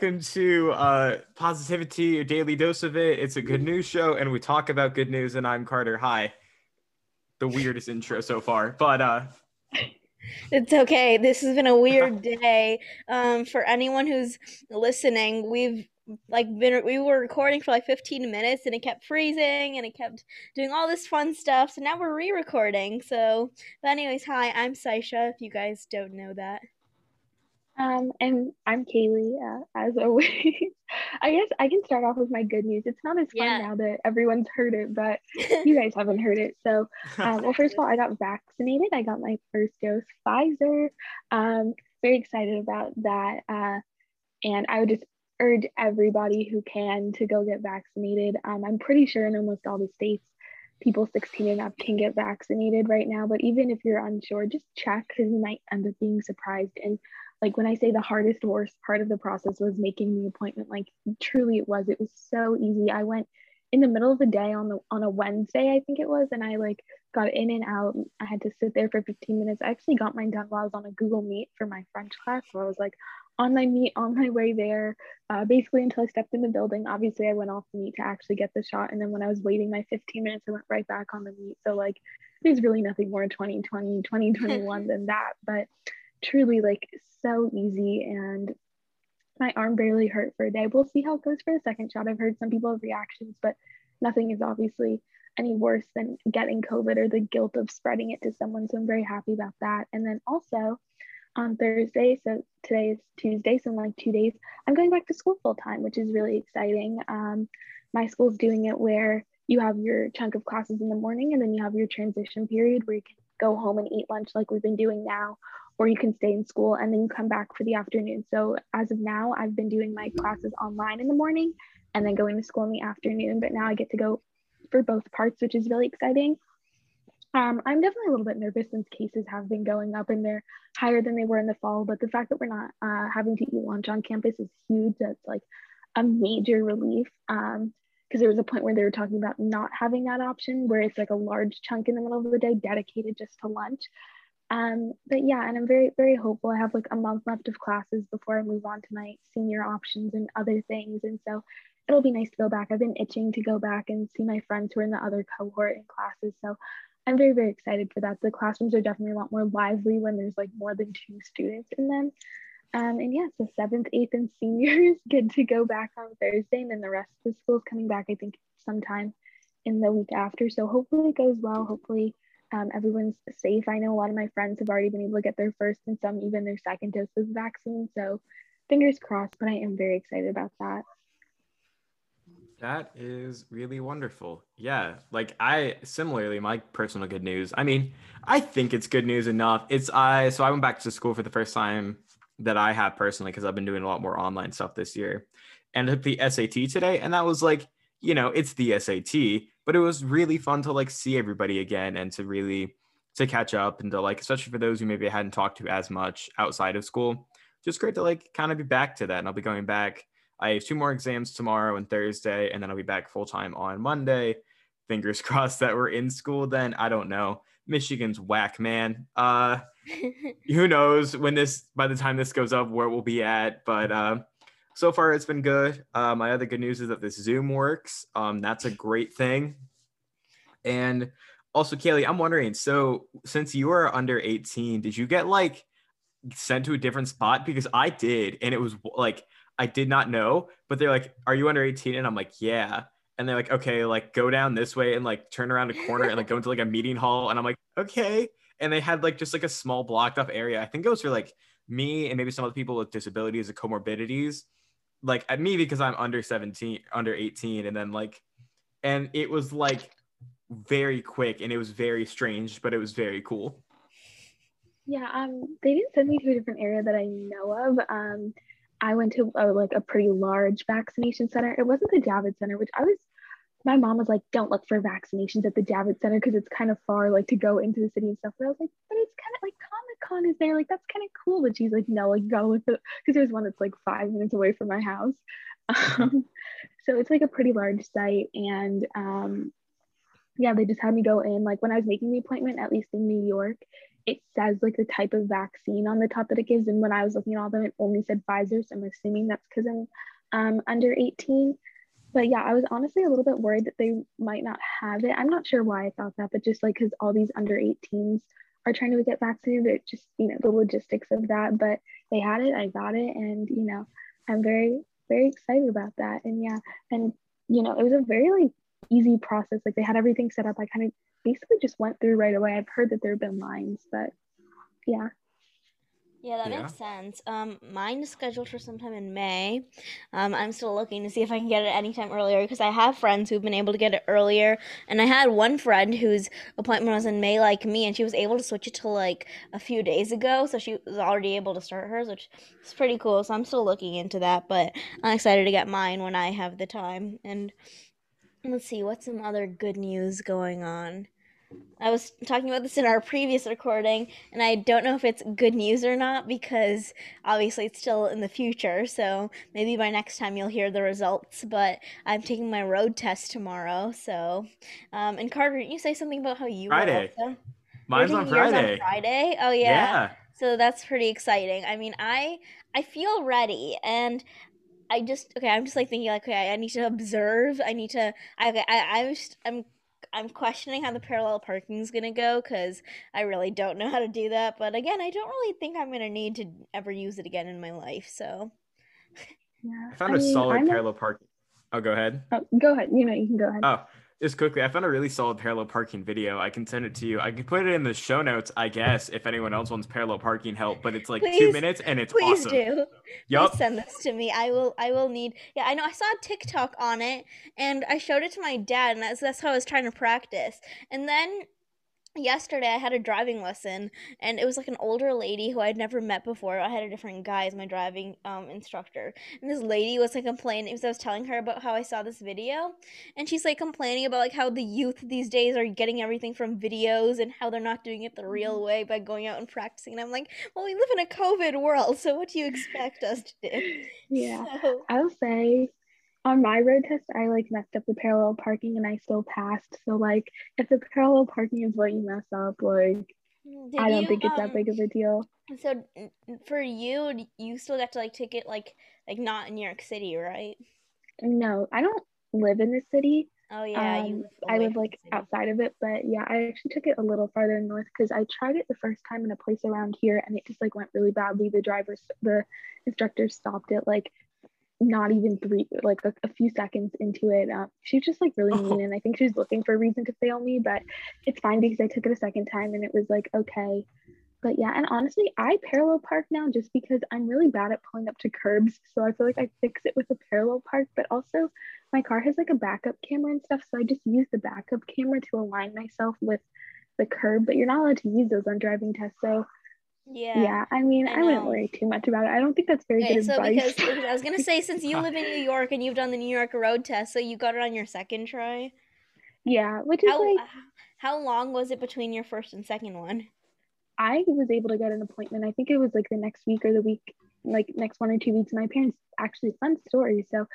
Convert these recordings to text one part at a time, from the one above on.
Welcome to uh, Positivity, a daily dose of it. It's a good news show, and we talk about good news. And I'm Carter. Hi. The weirdest intro so far, but uh, it's okay. This has been a weird day. Um, for anyone who's listening, we've like been we were recording for like 15 minutes and it kept freezing and it kept doing all this fun stuff. So now we're re-recording. So, but anyways, hi, I'm Saisha. If you guys don't know that. Um, and I'm Kaylee, uh, as always. I guess I can start off with my good news. It's not as fun yeah. now that everyone's heard it, but you guys haven't heard it. So, um, well, first of all, I got vaccinated. I got my first dose Pfizer. Um, very excited about that. Uh, and I would just urge everybody who can to go get vaccinated. Um, I'm pretty sure in almost all the states, people 16 and up can get vaccinated right now. But even if you're unsure, just check because you might end up being surprised. And like when I say the hardest, worst part of the process was making the appointment, like truly it was. It was so easy. I went in the middle of the day on the on a Wednesday, I think it was, and I like got in and out. I had to sit there for 15 minutes. I actually got mine done while I was on a Google Meet for my French class. So I was like on my meet on my way there, uh, basically until I stepped in the building. Obviously, I went off the meet to actually get the shot, and then when I was waiting my 15 minutes, I went right back on the meet. So like, there's really nothing more 2020, 2021 than that. But truly like so easy and my arm barely hurt for a day. We'll see how it goes for the second shot. I've heard some people have reactions, but nothing is obviously any worse than getting COVID or the guilt of spreading it to someone. So I'm very happy about that. And then also on Thursday, so today is Tuesday, so in like two days, I'm going back to school full time, which is really exciting. Um, my school's doing it where you have your chunk of classes in the morning and then you have your transition period where you can go home and eat lunch like we've been doing now or you can stay in school and then come back for the afternoon. So as of now, I've been doing my classes online in the morning and then going to school in the afternoon. But now I get to go for both parts, which is really exciting. Um, I'm definitely a little bit nervous since cases have been going up and they're higher than they were in the fall. But the fact that we're not uh, having to eat lunch on campus is huge. That's like a major relief. Um, because there was a point where they were talking about not having that option where it's like a large chunk in the middle of the day dedicated just to lunch um, but yeah, and I'm very, very hopeful. I have like a month left of classes before I move on to my senior options and other things. And so it'll be nice to go back. I've been itching to go back and see my friends who are in the other cohort in classes. So I'm very, very excited for that. The classrooms are definitely a lot more lively when there's like more than two students in them. Um, and yeah, so seventh, eighth, and seniors get to go back on Thursday, and then the rest of the school is coming back, I think, sometime in the week after. So hopefully it goes well. Hopefully um, everyone's safe. I know a lot of my friends have already been able to get their first and some even their second dose of the vaccine. So fingers crossed, but I am very excited about that. That is really wonderful. Yeah, like I similarly my personal good news. I mean, I think it's good news enough. It's I so I went back to school for the first time that I have personally because I've been doing a lot more online stuff this year. And took the SAT today. And that was like, you know, it's the SAT, but it was really fun to like see everybody again and to really to catch up and to like especially for those who maybe I hadn't talked to as much outside of school just great to like kind of be back to that. And i'll be going back. I have two more exams tomorrow and thursday and then i'll be back full time on monday. Fingers crossed that we're in school then. I don't know michigan's whack man uh who knows when this by the time this goes up where we'll be at but uh so far it's been good. Uh, my other good news is that this Zoom works. Um, that's a great thing. And also, Kaylee, I'm wondering. So, since you are under 18, did you get like sent to a different spot? Because I did, and it was like I did not know. But they're like, "Are you under 18?" And I'm like, "Yeah." And they're like, "Okay, like go down this way and like turn around a corner and like go into like a meeting hall." And I'm like, "Okay." And they had like just like a small blocked off area. I think it was for like me and maybe some other people with disabilities or comorbidities like at me because I'm under 17, under 18, and then like, and it was like very quick and it was very strange, but it was very cool. Yeah, um, they didn't send me to a different area that I know of. Um, I went to a, like a pretty large vaccination center. It wasn't the Javits Center, which I was my mom was like, don't look for vaccinations at the Javits Center because it's kind of far, like to go into the city and stuff. But I was like, but it's kind of like Comic Con is there. Like, that's kind of cool. But she's like, no, like, go look because there's one that's like five minutes away from my house. Um, so it's like a pretty large site. And um, yeah, they just had me go in. Like, when I was making the appointment, at least in New York, it says like the type of vaccine on the top that it gives. And when I was looking at all of them, it only said Pfizer. So I'm assuming that's because I'm um, under 18. But yeah, I was honestly a little bit worried that they might not have it. I'm not sure why I thought that, but just like because all these under 18s are trying to get vaccinated, it just, you know, the logistics of that. But they had it, I got it. And, you know, I'm very, very excited about that. And yeah, and, you know, it was a very like easy process. Like they had everything set up. I kind of basically just went through right away. I've heard that there have been lines, but yeah. Yeah, that yeah. makes sense. Um, mine is scheduled for sometime in May. Um, I'm still looking to see if I can get it anytime earlier because I have friends who've been able to get it earlier, and I had one friend whose appointment was in May, like me, and she was able to switch it to like a few days ago, so she was already able to start hers, which is pretty cool. So I'm still looking into that, but I'm excited to get mine when I have the time. And let's see, what's some other good news going on? I was talking about this in our previous recording, and I don't know if it's good news or not because obviously it's still in the future. So maybe by next time you'll hear the results. But I'm taking my road test tomorrow. So, um, and Carter, didn't you say something about how you Friday? Mine's on Friday. on Friday. Oh yeah. Yeah. So that's pretty exciting. I mean, I I feel ready, and I just okay. I'm just like thinking like okay, I need to observe. I need to. I I I'm just, I'm I'm questioning how the parallel parking is gonna go because I really don't know how to do that. But again, I don't really think I'm gonna need to ever use it again in my life. So yeah, I found I a mean, solid I'm parallel parking. Oh, go ahead. Oh, go ahead. You know, you can go ahead. Oh, just quickly, I found a really solid parallel parking video. I can send it to you. I can put it in the show notes, I guess, if anyone else wants parallel parking help. But it's like please, two minutes and it's please awesome. do. Yep. Please send this to me. I will. I will need. Yeah, I know. I saw a TikTok on it, and I showed it to my dad, and that's that's how I was trying to practice. And then yesterday I had a driving lesson and it was like an older lady who I'd never met before. I had a different guy as my driving um, instructor. And this lady was like complaining because I was telling her about how I saw this video and she's like complaining about like how the youth these days are getting everything from videos and how they're not doing it the real mm-hmm. way by going out and practicing. And I'm like, well, we live in a COVID world, so what do you expect us to do? Yeah. So, I'll say on my road test, I like messed up the parallel parking and I still passed. So like, if the parallel parking is what you mess up, like, Did I don't you, think it's um, that big of a deal. So for you, you still got to like take it like like not in New York City, right? No, I don't live in the city. Oh yeah, um, live I live like outside of it, but yeah, I actually took it a little farther north because I tried it the first time in a place around here, and it just like went really badly. The driver, the instructor stopped it like not even three like a, a few seconds into it um, she was just like really oh. mean and i think she was looking for a reason to fail me but it's fine because i took it a second time and it was like okay but yeah and honestly i parallel park now just because i'm really bad at pulling up to curbs so i feel like i fix it with a parallel park but also my car has like a backup camera and stuff so i just use the backup camera to align myself with the curb but you're not allowed to use those on driving tests so yeah. Yeah. I mean, I, I wouldn't worry too much about it. I don't think that's very okay, good so advice. Because, because I was gonna say, since you live in New York and you've done the New York road test, so you got it on your second try. Yeah, which is how, like how long was it between your first and second one? I was able to get an appointment. I think it was like the next week or the week, like next one or two weeks. My parents actually fun story. So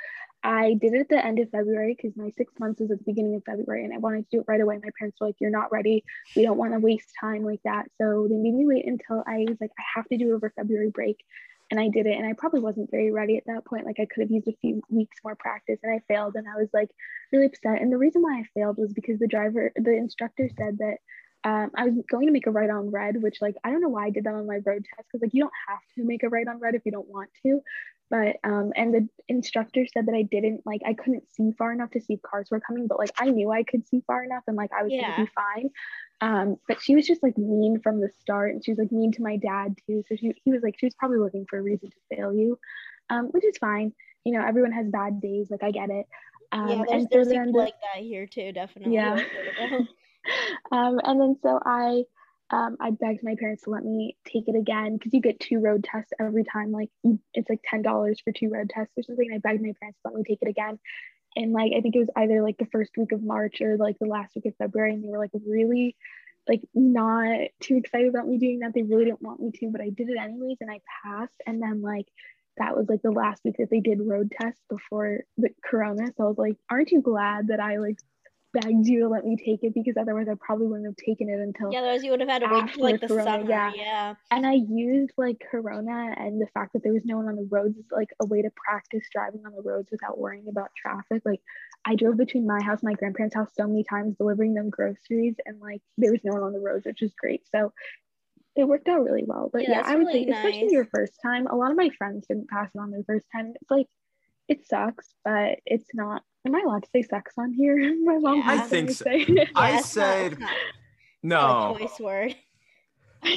I did it at the end of February because my six months was at the beginning of February and I wanted to do it right away. My parents were like, You're not ready. We don't want to waste time like that. So they made me wait until I was like, I have to do it over February break. And I did it. And I probably wasn't very ready at that point. Like I could have used a few weeks more practice and I failed. And I was like really upset. And the reason why I failed was because the driver, the instructor said that um, I was going to make a right on red, which like I don't know why I did that on my road test because like you don't have to make a right on red if you don't want to, but um, and the instructor said that I didn't like I couldn't see far enough to see if cars were coming, but like I knew I could see far enough and like I was yeah. gonna be fine. Um, but she was just like mean from the start, and she was like mean to my dad too. So she he was like she was probably looking for a reason to fail you, um, which is fine. You know, everyone has bad days. Like I get it. Um, yeah, there's, and there's people like that here too, definitely. Yeah. um, and then so I um, I begged my parents to let me take it again because you get two road tests every time. Like it's like ten dollars for two road tests or something. And I begged my parents to let me take it again, and like I think it was either like the first week of March or like the last week of February, and they were like really like not too excited about me doing that. They really didn't want me to, but I did it anyways, and I passed. And then like that was like the last week that they did road tests before the corona. So I was like, aren't you glad that I like begged you to let me take it because otherwise I probably wouldn't have taken it until yeah. Otherwise, you would have had to wait until like the Corona, summer. Yeah. yeah. And I used like Corona and the fact that there was no one on the roads is like a way to practice driving on the roads without worrying about traffic. Like I drove between my house and my grandparents' house so many times delivering them groceries, and like there was no one on the roads, which was great. So it worked out really well. But yeah, yeah I would really say, nice. especially your first time, a lot of my friends didn't pass it on their first time. It's like it sucks, but it's not. Am I allowed to say sex on here? My mom. Yeah. I think so. I said not, no. choice word.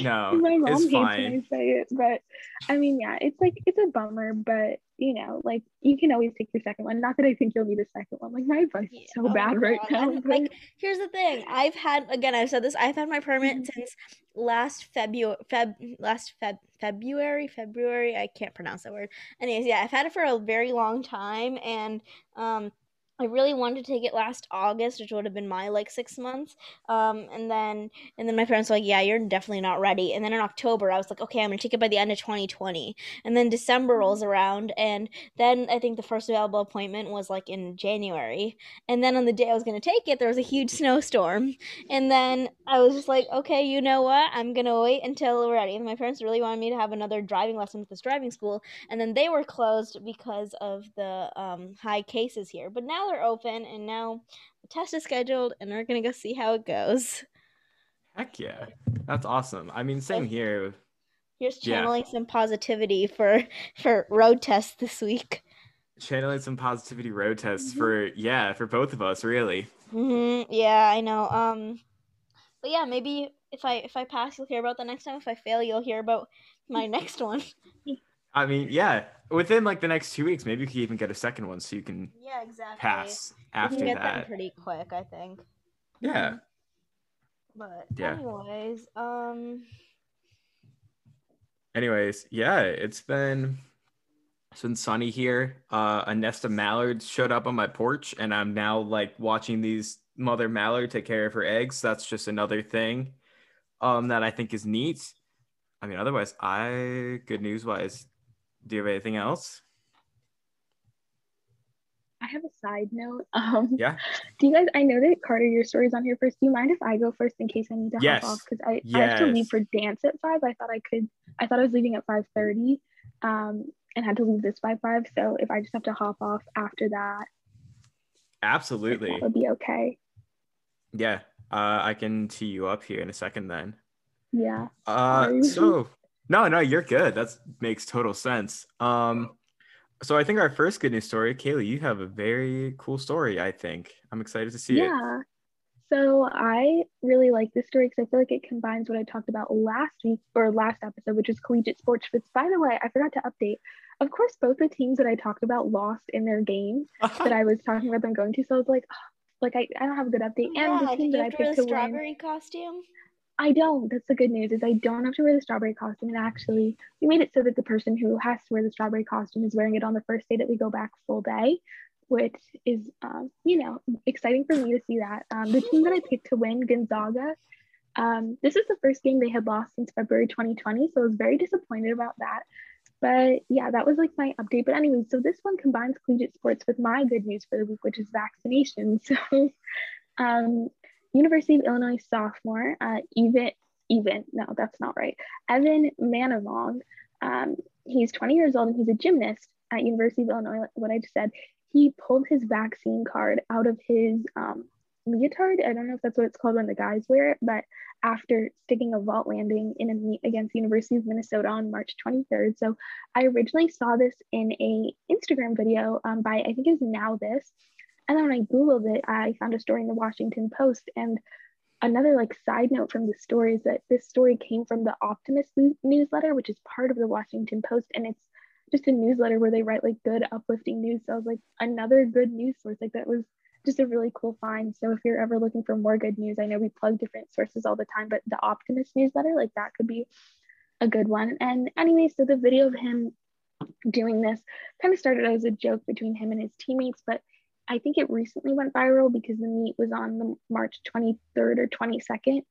No, my mom hates fine. when I say it, but I mean, yeah, it's like it's a bummer, but you know, like you can always take your second one. Not that I think you'll need a second one. Like my advice is so oh bad right now. Like, here's the thing: I've had again, I've said this. I've had my permit mm-hmm. since last February. Feb last Feb February February. I can't pronounce that word. Anyways, yeah, I've had it for a very long time, and um I really wanted to take it last August, which would have been my like six months. Um, and then and then my parents were like, "Yeah, you're definitely not ready." And then in October, I was like, "Okay, I'm gonna take it by the end of 2020." And then December mm-hmm. rolls around, and then I think the first available appointment was like in January. And then on the day I was gonna take it, there was a huge snowstorm. And then I was just like, "Okay, you know what? I'm gonna wait until we're ready." And my parents really wanted me to have another driving lesson at this driving school, and then they were closed because of the um, high cases here. But now they're open, and now the test is scheduled, and we're gonna go see how it goes. Heck yeah, that's awesome. I mean, same here. Here's channeling yeah. some positivity for for road tests this week. Channeling some positivity road tests mm-hmm. for yeah for both of us really. Mm-hmm. Yeah, I know. Um, but yeah, maybe if I if I pass, you'll hear about the next time. If I fail, you'll hear about my next one. I mean, yeah, within like the next two weeks, maybe you can even get a second one so you can yeah exactly pass after you can get that. pretty quick, I think. Yeah. But yeah. anyways, um. Anyways, yeah, it's been it's been sunny here. Uh, a nest of mallards showed up on my porch, and I'm now like watching these mother mallard take care of her eggs. That's just another thing um that I think is neat. I mean, otherwise, I good news wise, do you have anything else? I have a side note. Um, yeah. Do you guys? I know that Carter, your story's on here first. Do you mind if I go first in case I need to yes. hop off? Because I, yes. I have to leave for dance at five. I thought I could. I thought I was leaving at five thirty, um, and had to leave this by five. So if I just have to hop off after that, absolutely, that would be okay. Yeah, uh, I can tee you up here in a second. Then. Yeah. Uh, so no, no, you're good. That makes total sense. Um, so I think our first good news story, Kaylee, you have a very cool story. I think I'm excited to see yeah. it. Yeah. So I really like this story because I feel like it combines what I talked about last week or last episode, which is collegiate sports. Which, by the way, I forgot to update. Of course, both the teams that I talked about lost in their game that I was talking about them going to. So I was like, oh, like I, I don't have a good update. Yeah, and the team that I picked to strawberry win, costume. I don't. That's the good news is I don't have to wear the strawberry costume. And actually, we made it so that the person who has to wear the strawberry costume is wearing it on the first day that we go back full day, which is, um, you know, exciting for me to see that. Um, the team that I picked to win, Gonzaga, um, this is the first game they had lost since February 2020. So I was very disappointed about that. But yeah, that was like my update. But anyway, so this one combines collegiate sports with my good news for the week, which is vaccination. So um, University of Illinois sophomore, uh, even, even, no, that's not right. Evan Manivong, um, he's 20 years old and he's a gymnast at University of Illinois, what I just said. He pulled his vaccine card out of his um, leotard. I don't know if that's what it's called when the guys wear it, but after sticking a vault landing in a meet against the University of Minnesota on March 23rd. So I originally saw this in a Instagram video um, by I think it's Now This, and then when I Googled it, I found a story in the Washington Post. And another like side note from the story is that this story came from the Optimist newsletter, which is part of the Washington Post. And it's just a newsletter where they write like good, uplifting news. So I was like, another good news source. Like that was just a really cool find. So if you're ever looking for more good news, I know we plug different sources all the time, but the Optimist newsletter, like that could be a good one. And anyway, so the video of him doing this kind of started as a joke between him and his teammates, but I think it recently went viral because the meet was on the March 23rd or 22nd.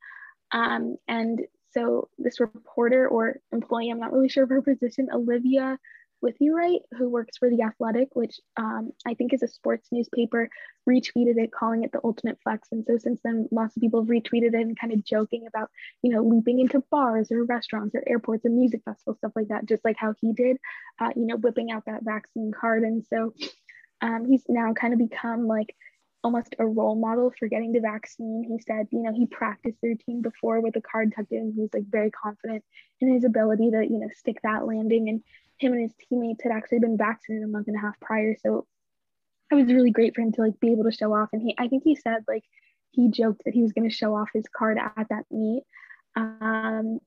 Um, and so this reporter or employee, I'm not really sure of her position, Olivia with you right who works for the athletic which um, i think is a sports newspaper retweeted it calling it the ultimate flex and so since then lots of people have retweeted it and kind of joking about you know leaping into bars or restaurants or airports or music festivals stuff like that just like how he did uh, you know whipping out that vaccine card and so um, he's now kind of become like almost a role model for getting the vaccine. He said, you know, he practiced the routine before with the card tucked in. He was like very confident in his ability to, you know, stick that landing. And him and his teammates had actually been vaccinated a month and a half prior. So it was really great for him to like be able to show off. And he, I think he said like he joked that he was going to show off his card at that meet. Um,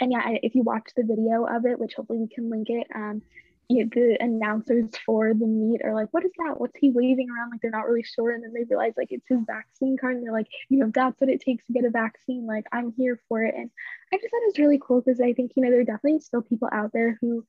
and yeah, if you watch the video of it, which hopefully we can link it, um, the announcers for the meet are like, what is that? What's he waving around? Like they're not really sure. And then they realize like it's his vaccine card. And they're like, you know, that's what it takes to get a vaccine. Like I'm here for it. And I just thought it was really cool because I think, you know, there are definitely still people out there who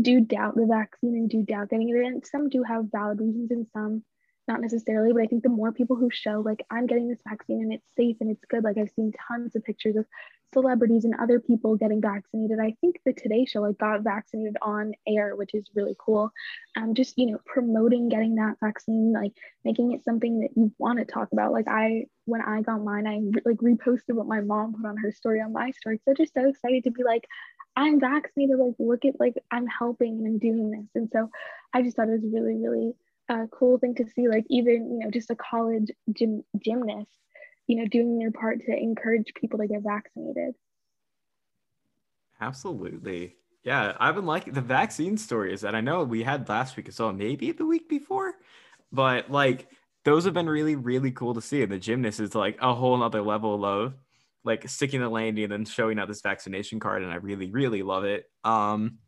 do doubt the vaccine and do doubt getting it. And some do have valid reasons and some not necessarily, but I think the more people who show like I'm getting this vaccine and it's safe and it's good, like I've seen tons of pictures of celebrities and other people getting vaccinated. I think the Today Show like got vaccinated on air, which is really cool. Um, just you know promoting getting that vaccine, like making it something that you want to talk about. Like I when I got mine, I like reposted what my mom put on her story on my story. So just so excited to be like. I'm vaccinated. Like, look at like I'm helping and I'm doing this, and so I just thought it was really, really a cool thing to see like even you know just a college gym gymnast you know doing their part to encourage people to get vaccinated. Absolutely. Yeah i've been liking the vaccine stories that i know we had last week as well maybe the week before but like those have been really really cool to see and the gymnast is like a whole nother level of like sticking the landing and then showing out this vaccination card and i really really love it. Um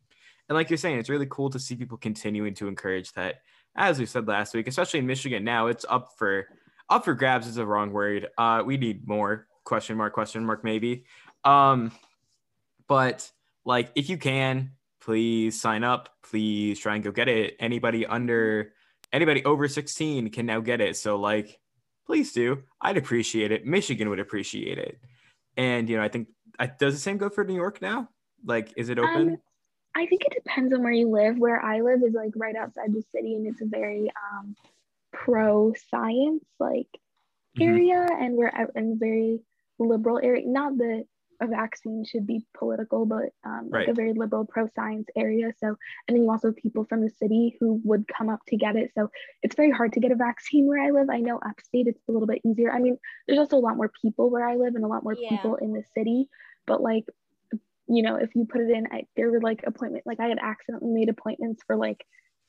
and like you're saying it's really cool to see people continuing to encourage that. As we said last week, especially in Michigan now, it's up for up for grabs is a wrong word. Uh, we need more question mark question mark maybe. Um, but like if you can, please sign up. Please try and go get it. Anybody under anybody over 16 can now get it. So like please do. I'd appreciate it. Michigan would appreciate it. And you know, I think does the same go for New York now? Like, is it open? Um, I think it depends on where you live. Where I live is like right outside the city, and it's a very um, pro science like mm-hmm. area, and we're in a very liberal area. Not that a vaccine should be political, but um, like a very liberal pro science area. So, and then you also have people from the city who would come up to get it. So it's very hard to get a vaccine where I live. I know upstate it's a little bit easier. I mean, there's also a lot more people where I live and a lot more yeah. people in the city, but like you know, if you put it in, I, there were like appointment, like I had accidentally made appointments for like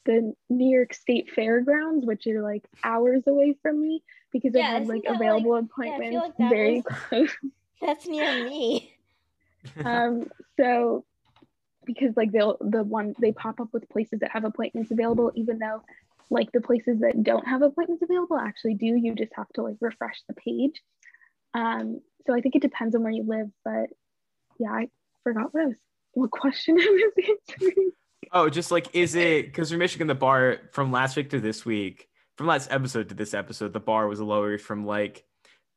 the New York State Fairgrounds, which are like hours away from me because yeah, I had like available like, appointments yeah, like very was, close. That's near me. um, so because like they'll the one they pop up with places that have appointments available, even though like the places that don't have appointments available actually do. You just have to like refresh the page. Um, so I think it depends on where you live, but yeah, I forgot what I was what question I was answering. Oh, just like is it because for Michigan the bar from last week to this week, from last episode to this episode, the bar was lowered from like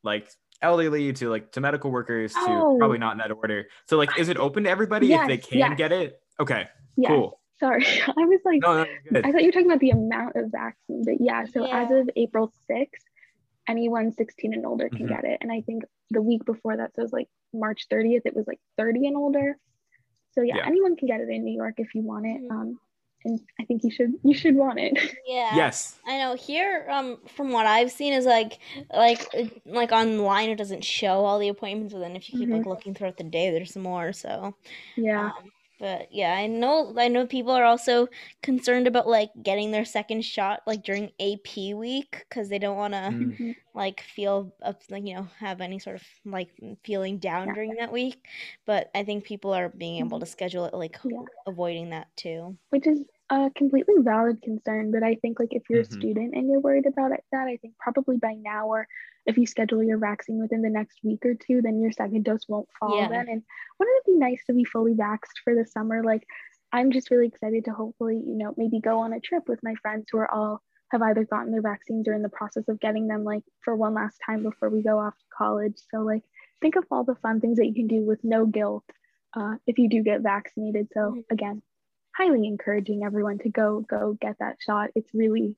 like elderly to like to medical workers to oh. probably not in that order. So like is it open to everybody yes, if they can yes. get it? Okay. Yes. Cool. Sorry. I was like no, no, I thought you were talking about the amount of vaccine, but yeah, so yeah. as of April 6th, anyone 16 and older can mm-hmm. get it. And I think the week before that, so it was like March 30th, it was like 30 and older. So yeah, yeah. anyone can get it in New York if you want it. Mm-hmm. Um, and I think you should you should want it. Yeah. Yes. I know. Here, um, from what I've seen, is like like like online it doesn't show all the appointments, but then if you keep mm-hmm. like looking throughout the day, there's more. So yeah. Um, but yeah, I know I know people are also concerned about like getting their second shot like during AP week because they don't want to mm-hmm. like feel up like you know have any sort of like feeling down yeah. during that week. But I think people are being able to mm-hmm. schedule it like yeah. avoiding that too. Which is a completely valid concern, but I think like if you're mm-hmm. a student and you're worried about it, that I think probably by now or if you schedule your vaccine within the next week or two, then your second dose won't fall yeah. then. And wouldn't it be nice to be fully vaxxed for the summer? Like I'm just really excited to hopefully, you know, maybe go on a trip with my friends who are all have either gotten their vaccines or in the process of getting them like for one last time before we go off to college. So like think of all the fun things that you can do with no guilt uh, if you do get vaccinated. So mm-hmm. again, highly encouraging everyone to go go get that shot. It's really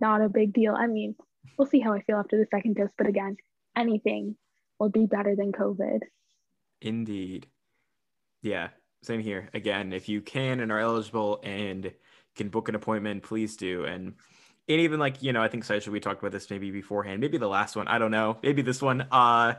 not a big deal. I mean, we'll see how I feel after the second dose, but again, anything will be better than COVID. Indeed. Yeah, same here. Again, if you can and are eligible and can book an appointment, please do. And and even like you know, I think Saisha, we talked about this maybe beforehand, maybe the last one. I don't know, maybe this one. Uh,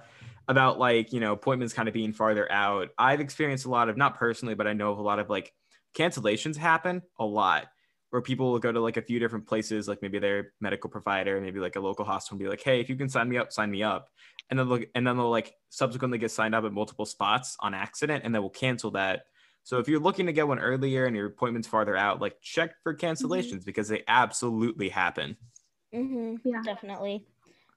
about like you know appointments kind of being farther out. I've experienced a lot of not personally, but I know of a lot of like cancellations happen a lot where people will go to like a few different places, like maybe their medical provider, maybe like a local hospital, and be like, "Hey, if you can sign me up, sign me up," and then look, and then they'll like subsequently get signed up at multiple spots on accident, and then we'll cancel that. So if you're looking to get one earlier and your appointment's farther out, like check for mm-hmm. cancellations mm-hmm. because they absolutely happen. Mm-hmm. Yeah, definitely.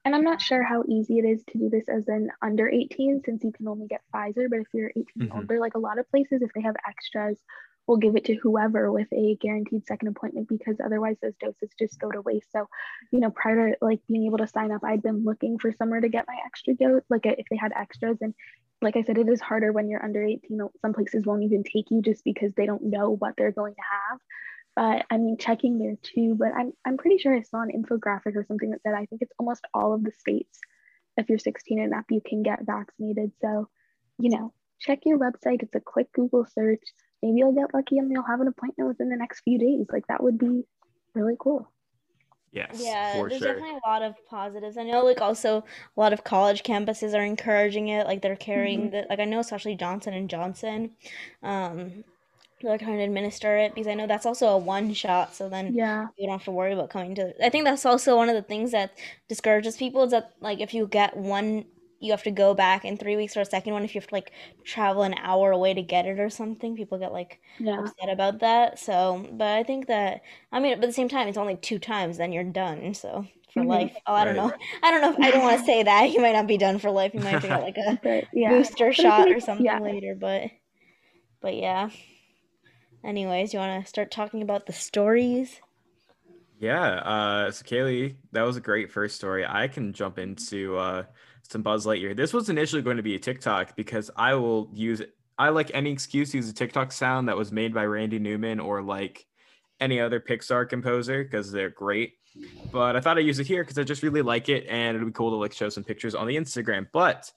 And I'm not sure how easy it is to do this as an under 18 since you can only get Pfizer. But if you're 18 mm-hmm. older, like a lot of places, if they have extras will give it to whoever with a guaranteed second appointment because otherwise those doses just go to waste. So, you know, prior to like being able to sign up, I'd been looking for somewhere to get my extra dose, like if they had extras. And like I said, it is harder when you're under 18. Some places won't even take you just because they don't know what they're going to have. But I mean, checking there too. But I'm, I'm pretty sure I saw an infographic or something that said I think it's almost all of the states. If you're 16 and up, you can get vaccinated. So, you know, check your website. It's a quick Google search maybe you'll get lucky and you'll have an appointment within the next few days. Like that would be really cool. Yes. Yeah, there's sure. definitely a lot of positives. I know like also a lot of college campuses are encouraging it. Like they're carrying mm-hmm. the like I know especially Johnson and Johnson. Um they're trying to administer it because I know that's also a one shot. So then yeah, you don't have to worry about coming to. I think that's also one of the things that discourages people is that like if you get one you have to go back in three weeks for a second one if you have to like travel an hour away to get it or something. People get like yeah. upset about that. So, but I think that I mean, but at the same time, it's only two times, then you're done. So for mm-hmm. life. Oh, I don't know. I don't know. If, I don't want to say that you might not be done for life. You might have to get like a but, yeah. booster but shot or something yeah. later. But, but yeah. Anyways, you want to start talking about the stories? Yeah. Uh, so Kaylee, that was a great first story. I can jump into uh, some Buzz Lightyear. This was initially going to be a TikTok because I will use I like any excuse to use a TikTok sound that was made by Randy Newman or like any other Pixar composer because they're great. But I thought I'd use it here because I just really like it and it'd be cool to like show some pictures on the Instagram. But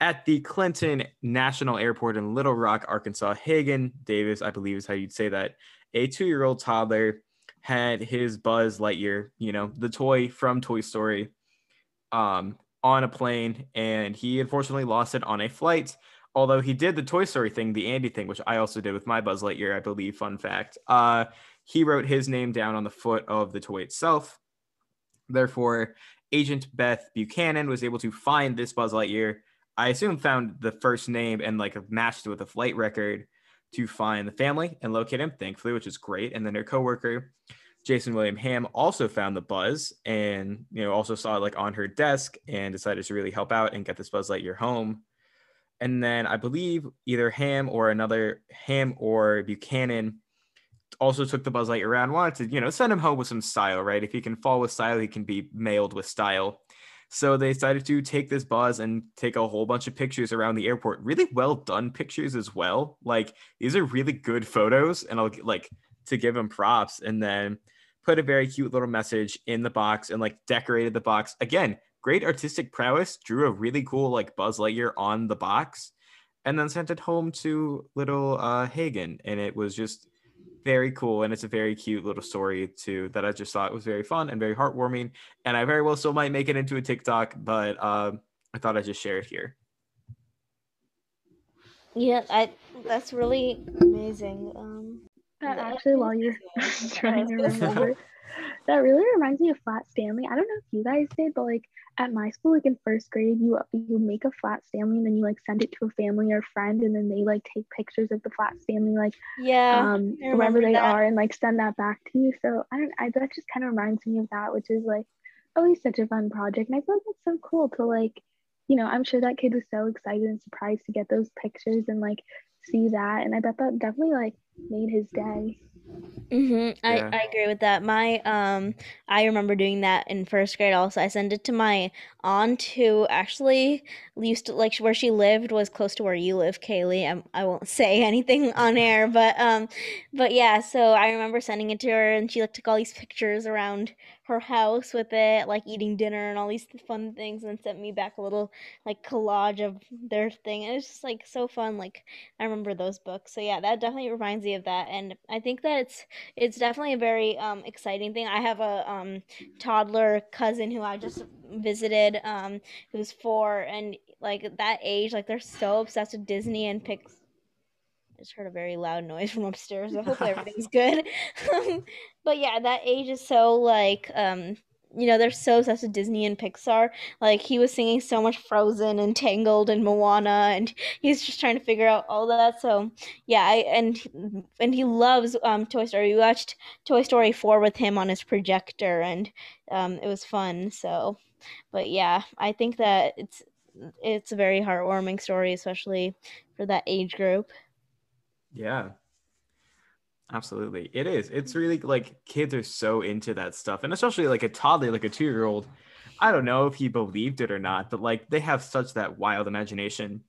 at the Clinton National Airport in Little Rock, Arkansas, Hagen Davis, I believe is how you'd say that, a two year old toddler had his Buzz Lightyear, you know, the toy from Toy Story, um, on a plane and he unfortunately lost it on a flight. Although he did the Toy Story thing, the Andy thing, which I also did with my Buzz Lightyear, I believe. Fun fact. Uh, he wrote his name down on the foot of the toy itself. Therefore, Agent Beth Buchanan was able to find this Buzz Lightyear. I assume found the first name and like matched it with a flight record to find the family and locate him, thankfully, which is great. And then her coworker Jason William Ham also found the buzz and you know also saw it like on her desk and decided to really help out and get this Buzz Lightyear home. And then I believe either Ham or another Ham or Buchanan also took the Buzz Lightyear around, wanted to, you know, send him home with some style, right? If he can fall with style, he can be mailed with style. So they decided to take this buzz and take a whole bunch of pictures around the airport. Really well done pictures as well. Like these are really good photos, and I'll like to give him props. And then put a very cute little message in the box and like decorated the box. Again, great artistic prowess, drew a really cool like Buzz Lightyear on the box and then sent it home to little uh, Hagen. And it was just very cool. And it's a very cute little story too that I just thought was very fun and very heartwarming. And I very well still might make it into a TikTok, but uh, I thought I'd just share it here. Yeah, I that's really amazing. Um, that actually, while you're trying to remember, that really reminds me of Flat Stanley. I don't know if you guys did, but like at my school, like in first grade, you you make a Flat Stanley and then you like send it to a family or a friend, and then they like take pictures of the Flat Stanley, like yeah, um, wherever they that. are, and like send that back to you. So I don't, I that just kind of reminds me of that, which is like always such a fun project, and I feel like it's so cool to like you know, I'm sure that kid was so excited and surprised to get those pictures and like see that. And I bet that definitely like made his day. Mm-hmm. I, yeah. I agree with that. My um, I remember doing that in first grade. Also, I sent it to my aunt who actually used to like where she lived was close to where you live, Kaylee. I'm, I won't say anything on air, but um, but yeah. So I remember sending it to her, and she like took all these pictures around her house with it, like eating dinner and all these fun things, and sent me back a little like collage of their thing. And it was just like so fun. Like I remember those books. So yeah, that definitely reminds me of that. And I think that it's it's definitely a very um, exciting thing. I have a um, toddler cousin who I just visited um, who's four, and like that age, like they're so obsessed with Disney and Pixar just heard a very loud noise from upstairs. I hope everything's good. but yeah, that age is so like um you know, they're so obsessed with Disney and Pixar. Like he was singing so much Frozen and Tangled and Moana, and he's just trying to figure out all that. So yeah, I, and and he loves um, Toy Story. We watched Toy Story four with him on his projector, and um, it was fun. So, but yeah, I think that it's it's a very heartwarming story, especially for that age group. Yeah. Absolutely. It is. It's really like kids are so into that stuff. And especially like a toddler, like a two year old. I don't know if he believed it or not, but like they have such that wild imagination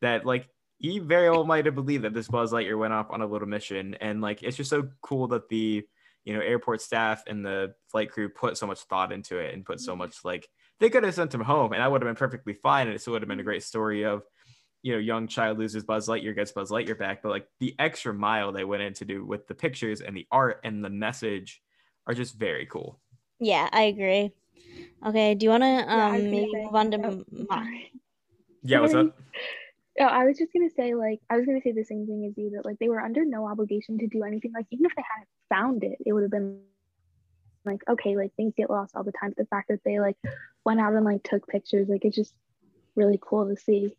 that like he very well might have believed that this Buzz Lightyear went off on a little mission. And like it's just so cool that the you know airport staff and the flight crew put so much thought into it and put so mm-hmm. much like they could have sent him home and that would have been perfectly fine and it still would have been a great story of you know, young child loses Buzz Lightyear, gets Buzz Lightyear back, but like the extra mile they went in to do with the pictures and the art and the message are just very cool. Yeah, I agree. Okay, do you want to um yeah, maybe move on to oh, Yeah, what's up? Oh, I was just gonna say, like, I was gonna say the same thing as you that, like, they were under no obligation to do anything. Like, even if they hadn't found it, it would have been like, okay, like things get lost all the time. But the fact that they like went out and like took pictures, like, it's just really cool to see.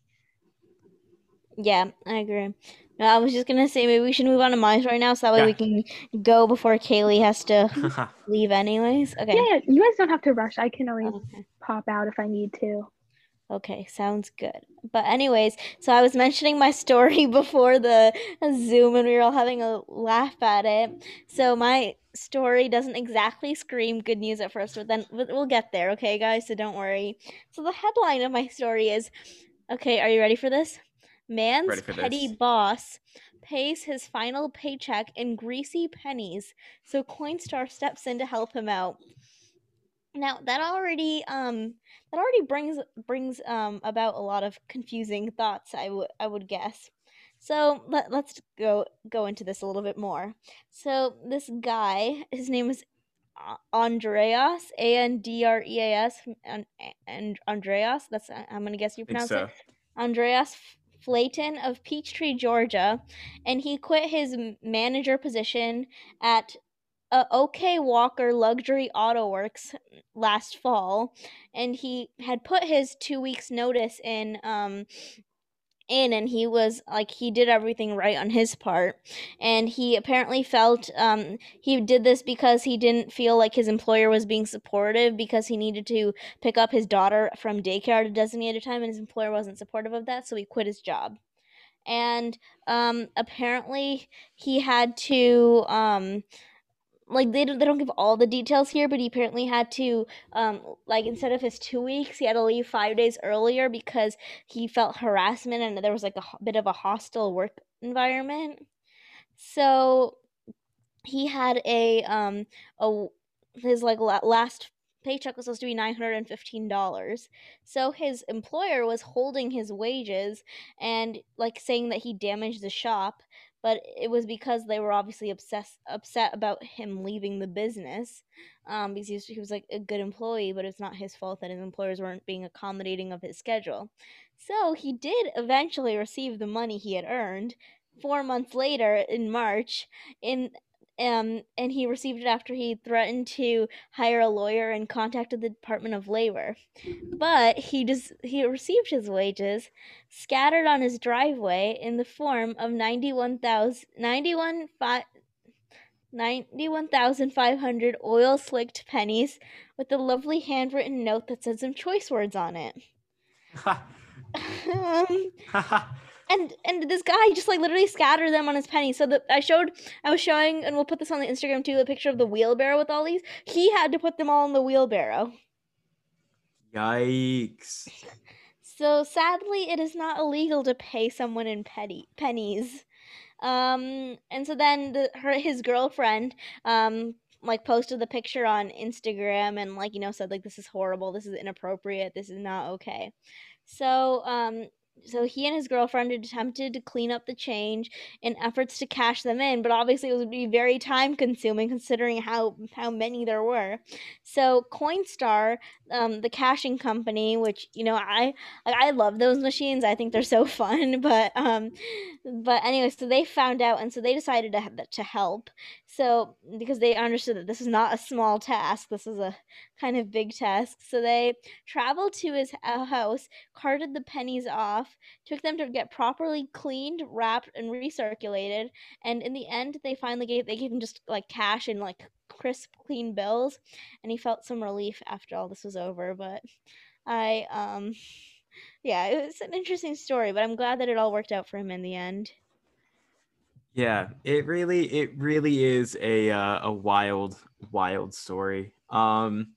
Yeah, I agree. No, I was just gonna say maybe we should move on to mine right now, so that way yeah. we can go before Kaylee has to leave, anyways. Okay. Yeah, you guys don't have to rush. I can always oh, okay. pop out if I need to. Okay, sounds good. But anyways, so I was mentioning my story before the Zoom, and we were all having a laugh at it. So my story doesn't exactly scream good news at first, but then we'll get there. Okay, guys, so don't worry. So the headline of my story is, okay, are you ready for this? Man's petty this. boss pays his final paycheck in greasy pennies, so Coinstar steps in to help him out. Now that already um that already brings brings um about a lot of confusing thoughts I would I would guess. So let, let's go go into this a little bit more. So this guy, his name is Andreas, A N D R E A S, and, and Andreas. That's I'm gonna guess you pronounce so. it. Andreas Flaten of Peachtree, Georgia, and he quit his manager position at uh, OK Walker Luxury Auto Works last fall, and he had put his two weeks notice in um, in and he was like he did everything right on his part. And he apparently felt um, he did this because he didn't feel like his employer was being supportive because he needed to pick up his daughter from daycare at a designated time and his employer wasn't supportive of that so he quit his job. And um, apparently he had to um, like they don't, they don't give all the details here but he apparently had to um like instead of his two weeks he had to leave five days earlier because he felt harassment and there was like a bit of a hostile work environment. So he had a um a his like last paycheck was supposed to be $915 so his employer was holding his wages and like saying that he damaged the shop but it was because they were obviously obsessed upset about him leaving the business um, because he was, he was like a good employee but it's not his fault that his employers weren't being accommodating of his schedule. So he did eventually receive the money he had earned. Four months later in march in um, and he received it after he threatened to hire a lawyer and contacted the Department of Labor. But he just he received his wages scattered on his driveway in the form of 91,000 91 91,500 oil slicked pennies with a lovely handwritten note that said some choice words on it. um, and and this guy just like literally scattered them on his penny. So that I showed, I was showing, and we'll put this on the Instagram too. The picture of the wheelbarrow with all these. He had to put them all in the wheelbarrow. Yikes! So sadly, it is not illegal to pay someone in petty pennies. Um, and so then the, her his girlfriend um like posted the picture on Instagram and like you know said like this is horrible, this is inappropriate, this is not okay. So um so he and his girlfriend attempted to clean up the change in efforts to cash them in, but obviously it would be very time consuming considering how how many there were. So Coinstar, um, the cashing company, which you know I I love those machines. I think they're so fun. But um, but anyway, so they found out, and so they decided to to help. So because they understood that this is not a small task, this is a kind of big task. So they traveled to his house, carted the pennies off, took them to get properly cleaned, wrapped, and recirculated. And in the end, they finally gave they gave him just like cash and like crisp, clean bills, and he felt some relief after all this was over. But I um. Yeah, it was an interesting story, but I'm glad that it all worked out for him in the end. Yeah, it really, it really is a uh, a wild, wild story. Um,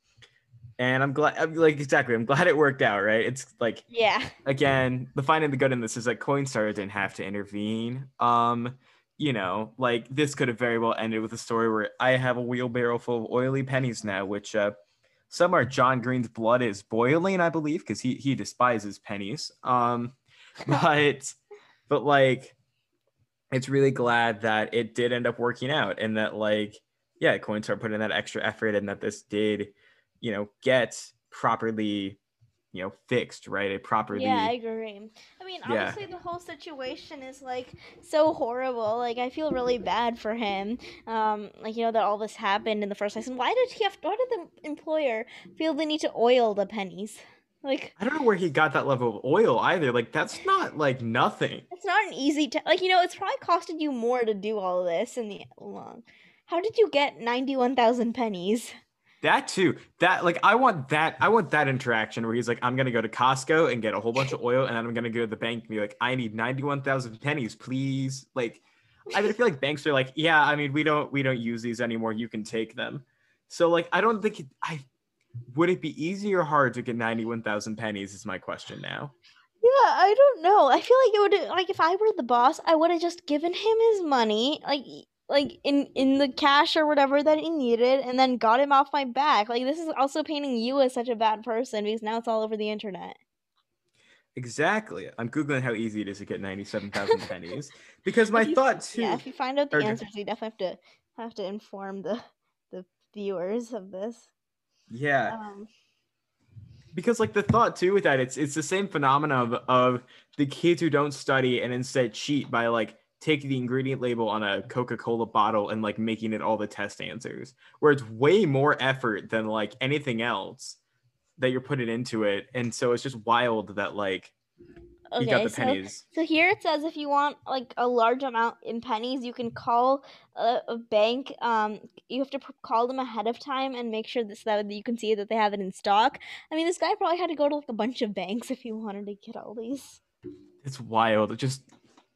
and I'm glad, I'm, like exactly, I'm glad it worked out. Right? It's like, yeah. Again, the finding the good in this is that Coinstar didn't have to intervene. Um, you know, like this could have very well ended with a story where I have a wheelbarrow full of oily pennies now, which uh, some are John Green's blood is boiling, I believe, because he he despises pennies. Um, but but like it's really glad that it did end up working out and that like yeah coinstar put in that extra effort and that this did you know get properly you know fixed right it properly yeah i agree i mean obviously yeah. the whole situation is like so horrible like i feel really bad for him um like you know that all this happened in the first place and why did he have why did the employer feel the need to oil the pennies like I don't know where he got that level of oil either. Like that's not like nothing. It's not an easy t- like you know it's probably costed you more to do all of this in the long. How did you get ninety one thousand pennies? That too. That like I want that. I want that interaction where he's like, I'm gonna go to Costco and get a whole bunch of oil, and then I'm gonna go to the bank and be like, I need ninety one thousand pennies, please. Like, I feel like banks are like, yeah, I mean, we don't we don't use these anymore. You can take them. So like, I don't think I would it be easy or hard to get 91,000 pennies is my question now. Yeah, I don't know. I feel like it would like if I were the boss, I would have just given him his money, like like in in the cash or whatever that he needed and then got him off my back. Like this is also painting you as such a bad person because now it's all over the internet. Exactly. I'm googling how easy it is to get 97,000 pennies because my you, thought too Yeah, if you find out the or, answers, you definitely have to have to inform the the viewers of this. Yeah. Um, because like the thought too with that, it's it's the same phenomenon of, of the kids who don't study and instead cheat by like taking the ingredient label on a Coca-Cola bottle and like making it all the test answers, where it's way more effort than like anything else that you're putting into it. And so it's just wild that like Okay, you got the so, pennies. So here it says if you want like a large amount in pennies, you can call a, a bank. Um, you have to pr- call them ahead of time and make sure this, that you can see that they have it in stock. I mean, this guy probably had to go to like a bunch of banks if he wanted to get all these. It's wild. It just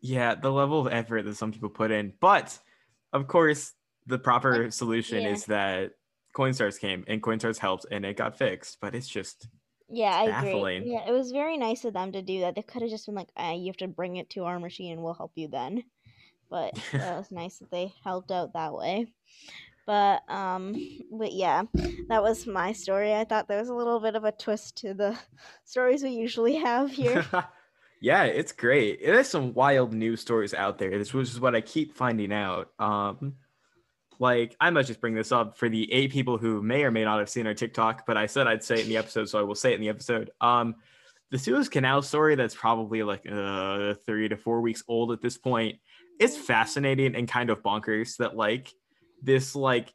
yeah, the level of effort that some people put in. But of course, the proper solution yeah. is that Coinstars came and Coinstars helped and it got fixed. But it's just yeah, I baffling. agree. Yeah, it was very nice of them to do that. They could have just been like, ah, "You have to bring it to our machine, and we'll help you then." But it was nice that they helped out that way. But um, but yeah, that was my story. I thought there was a little bit of a twist to the stories we usually have here. yeah, it's great. There's some wild news stories out there. This was what I keep finding out. Um, like I might just bring this up for the eight people who may or may not have seen our TikTok, but I said I'd say it in the episode, so I will say it in the episode. Um, the Suez Canal story that's probably like uh, three to four weeks old at this point. It's fascinating and kind of bonkers that like this like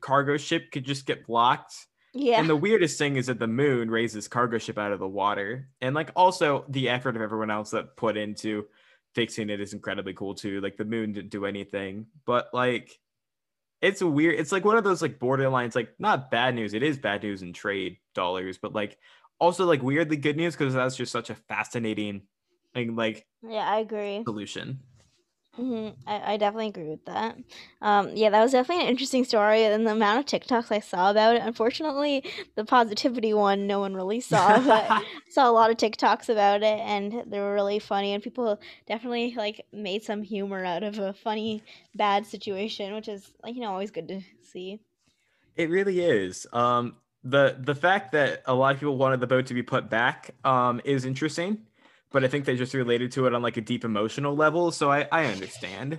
cargo ship could just get blocked. Yeah. And the weirdest thing is that the moon raises cargo ship out of the water, and like also the effort of everyone else that put into fixing it is incredibly cool too. Like the moon didn't do anything, but like it's a weird it's like one of those like borderlines like not bad news it is bad news in trade dollars but like also like weirdly good news because that's just such a fascinating and like Yeah, I agree. solution. Hmm I, I definitely agree with that. Um, yeah, that was definitely an interesting story, and the amount of TikToks I saw about it. Unfortunately, the positivity one no one really saw, but saw a lot of TikToks about it, and they were really funny, and people definitely like made some humor out of a funny bad situation, which is like you know always good to see. It really is. Um, the the fact that a lot of people wanted the boat to be put back um, is interesting, but I think they just related to it on like a deep emotional level. So I I understand.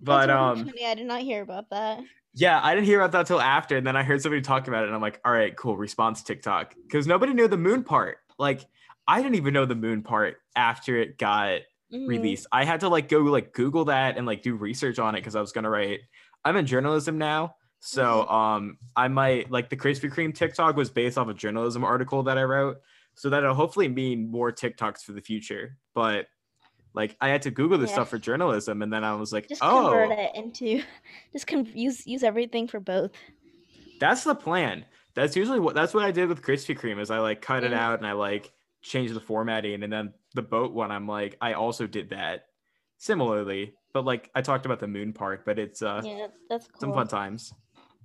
But um, funny. I did not hear about that. yeah, I didn't hear about that till after, and then I heard somebody talk about it, and I'm like, all right, cool. Response TikTok because nobody knew the moon part. Like I didn't even know the moon part after it got Mhm. released. I had to like go like Google that and like do research on it because I was gonna write. I'm in journalism now, so um I might like the Krispy Kreme TikTok was based off a journalism article that I wrote, so that'll hopefully mean more TikToks for the future. But like I had to Google this Yeah. stuff for journalism, and then I was like, Just oh, convert it into, just con- use use everything for both. that's the plan. That's usually what that's what I did with Krispy Kreme is I like cut it out and I like changed the formatting, and then the boat one I'm like I also did that similarly, but like I talked about the moon part, but it's uh Yeah, that's cool. some fun times.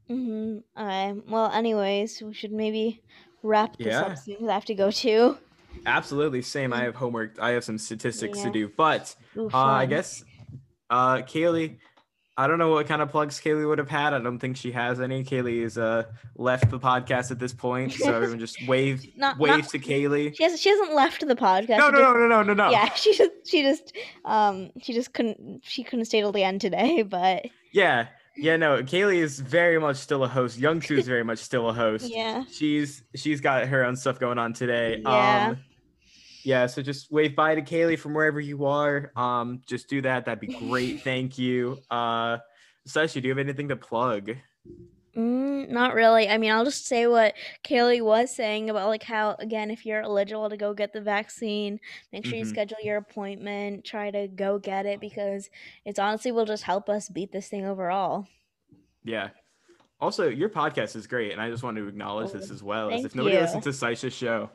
Mm-hmm. Okay. Well, anyways, we should maybe wrap this Yeah. up soon because I have to go too. Absolutely, same. I have homework. I have some statistics Yeah. to do, but Ooh, uh, I guess uh, Kaylee. I don't know what kind of plugs Kaylee would have had. I don't think she has any. Kaylee is uh left the podcast at this point, so everyone just wave Not- wave not- to Kaylee. She has she hasn't left the podcast. No, no, just- no, no, no, no, no. Yeah, she just she just um she just couldn't she couldn't stay till the end today, but Yeah, yeah, no. Kaylee is very much still a host. Young Sue is very much still a host. yeah. She's she's got her own stuff going on today. Yeah. Um, yeah, so just wave bye to Kaylee from wherever you are. Um, just do that. That'd be great. Thank you. Uh, Sashi, do you have anything to plug? Mm, not really. I mean, I'll just say what Kaylee was saying about like how again, if you're eligible to go get the vaccine, make sure you Mhm. schedule your appointment. Try to go get it because it's honestly will just help us beat this thing overall. Yeah. Also, your podcast is great, and I just want to acknowledge Oh, this as well. As thank if nobody you. listens to Saisha's show,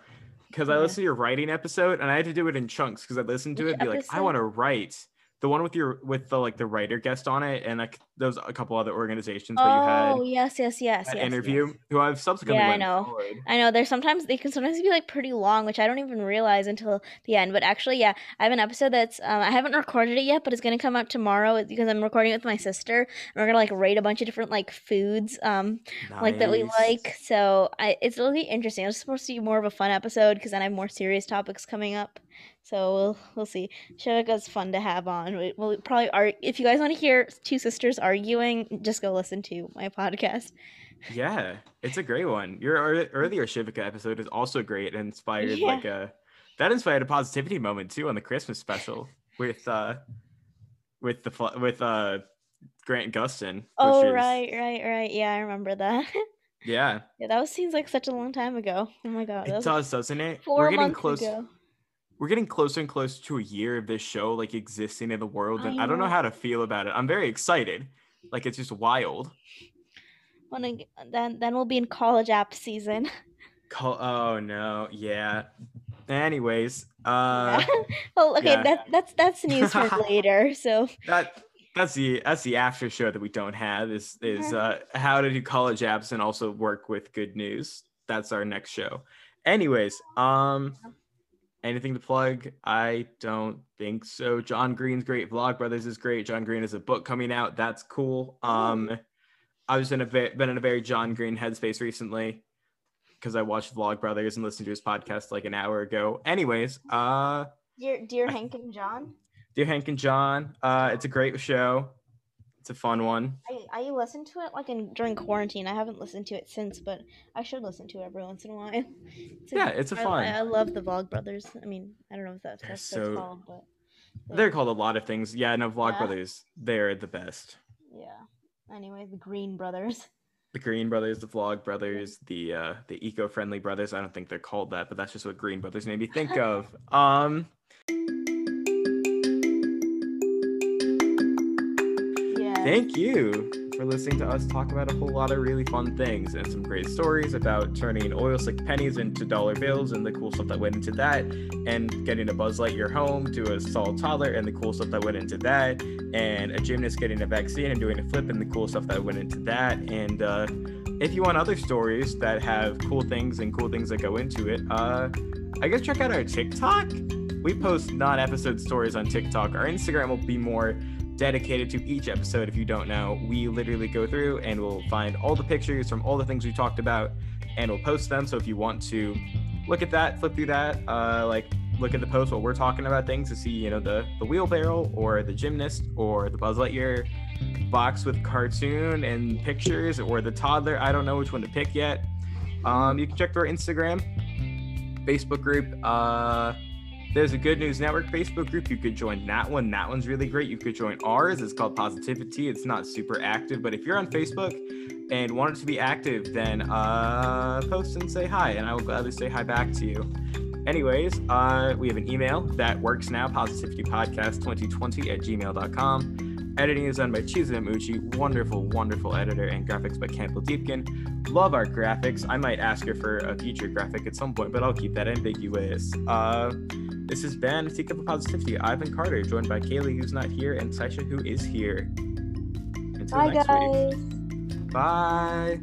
because I Yeah. listened to your writing episode, and I had to do it in chunks because I listened to Which it, and be like, I episode? want to write the one with your with the like the writer guest on it, and like those a couple other organizations that you had. Oh yes, yes, yes, yes. interview, yes. who I've subsequently Yeah, I know. forward. I know there's sometimes they can sometimes be like pretty long, which I don't even realize until the end. But actually, yeah, I have an episode that's um, I haven't recorded it yet, but it's gonna come out tomorrow because I'm recording it with my sister. And we're gonna like rate a bunch of different like foods, um, like that we like. So I, it's really interesting. It's supposed to be more of a fun episode because then I have more serious topics coming up. So we'll we'll see. Shavika's fun to have on. We- We'll probably are if you guys want to hear two sisters arguing, just go listen to my podcast. Yeah, it's a great one. Your earlier Shivika episode is also great and inspired Yeah. like a that inspired a positivity moment too on the Christmas special with uh with the with uh Grant Gustin. Oh is- right, right, right. Yeah, I remember that. Yeah, yeah, that was seems like such a long time ago. Oh my god, it does, doesn't it? 4 We're getting months close. ago. We're getting closer and closer to a year of this show like existing in the world, and I I don't know how to feel about it. I'm very excited. Like it's just wild. When I, then then we'll be in college app season. Col- oh no, yeah. Anyways, uh. Well, okay, yeah. that that's that's news for later. So that that's the that's the after show that we don't have is is uh how to do college apps and also work with good news that's our next show anyways um anything to plug? I don't think so. John green's great vlog brothers is great. John green has a book coming out. That's cool. Um i was in a ve- been in a very john green headspace recently because i watched vlog brothers and listened to his podcast like an hour ago. Anyways uh dear dear Hank and John, Dear Hank and John, uh, it's a great show. It's a fun one. I I listened to it like in during quarantine. I haven't listened to it since, but I should listen to it every once in a while. It's Yeah, it's a fun. I, I love the Vlog Brothers. I mean, I don't know if that's They're that's what it's so- called, but They're called a lot of things. Yeah, no, Vlog Yeah. Brothers, they're the best. yeah. Anyway, the Green Brothers. The Green Brothers, the Vlog Brothers, the uh, the eco-friendly brothers. I don't think they're called that, but that's just what Green Brothers made me think of. Um, thank you for listening to us talk about a whole lot of really fun things and some great stories about turning oil slick pennies into dollar bills and the cool stuff that went into that, and getting a Buzz Lightyear home to a stalled toddler and the cool stuff that went into that, and a gymnast getting a vaccine and doing a flip and the cool stuff that went into that. And uh, if you want other stories that have cool things and cool things that go into it, uh, I guess check out our TikTok. We post non episode stories on TikTok. Our Instagram will be more dedicated to each episode. If you don't know, we literally go through and we'll find all the pictures from all the things we talked about and we'll post them. So if you want to look at that, flip through that, uh, like look at the post while we're talking about things to see, you know, the, the wheelbarrow or the gymnast or the Buzz Lightyear box with cartoon and pictures or the toddler. I don't know which one to pick yet. Um, you can check our Instagram, Facebook group. Uh, there's a Good News Network Facebook group. You could join that one. That one's really great. You could join ours. It's called Positivity. It's not super active, but if you're on Facebook and want it to be active, then uh, post and say hi, and I will gladly say hi back to you. Anyways, uh, we have an email that works now, positivitypodcast2020 at gmail.com. Editing is done by Chizu Muchi, wonderful, wonderful editor, and graphics by Campbell Deepkin. Love our graphics. I might ask her for a future graphic at some point, but I'll keep that ambiguous. Uh, this has been Teacup of Positivity. Ivan Carter, joined by Kaylee, who's not here, and Saisha, who is here. Until Bye, next guys. week. Bye.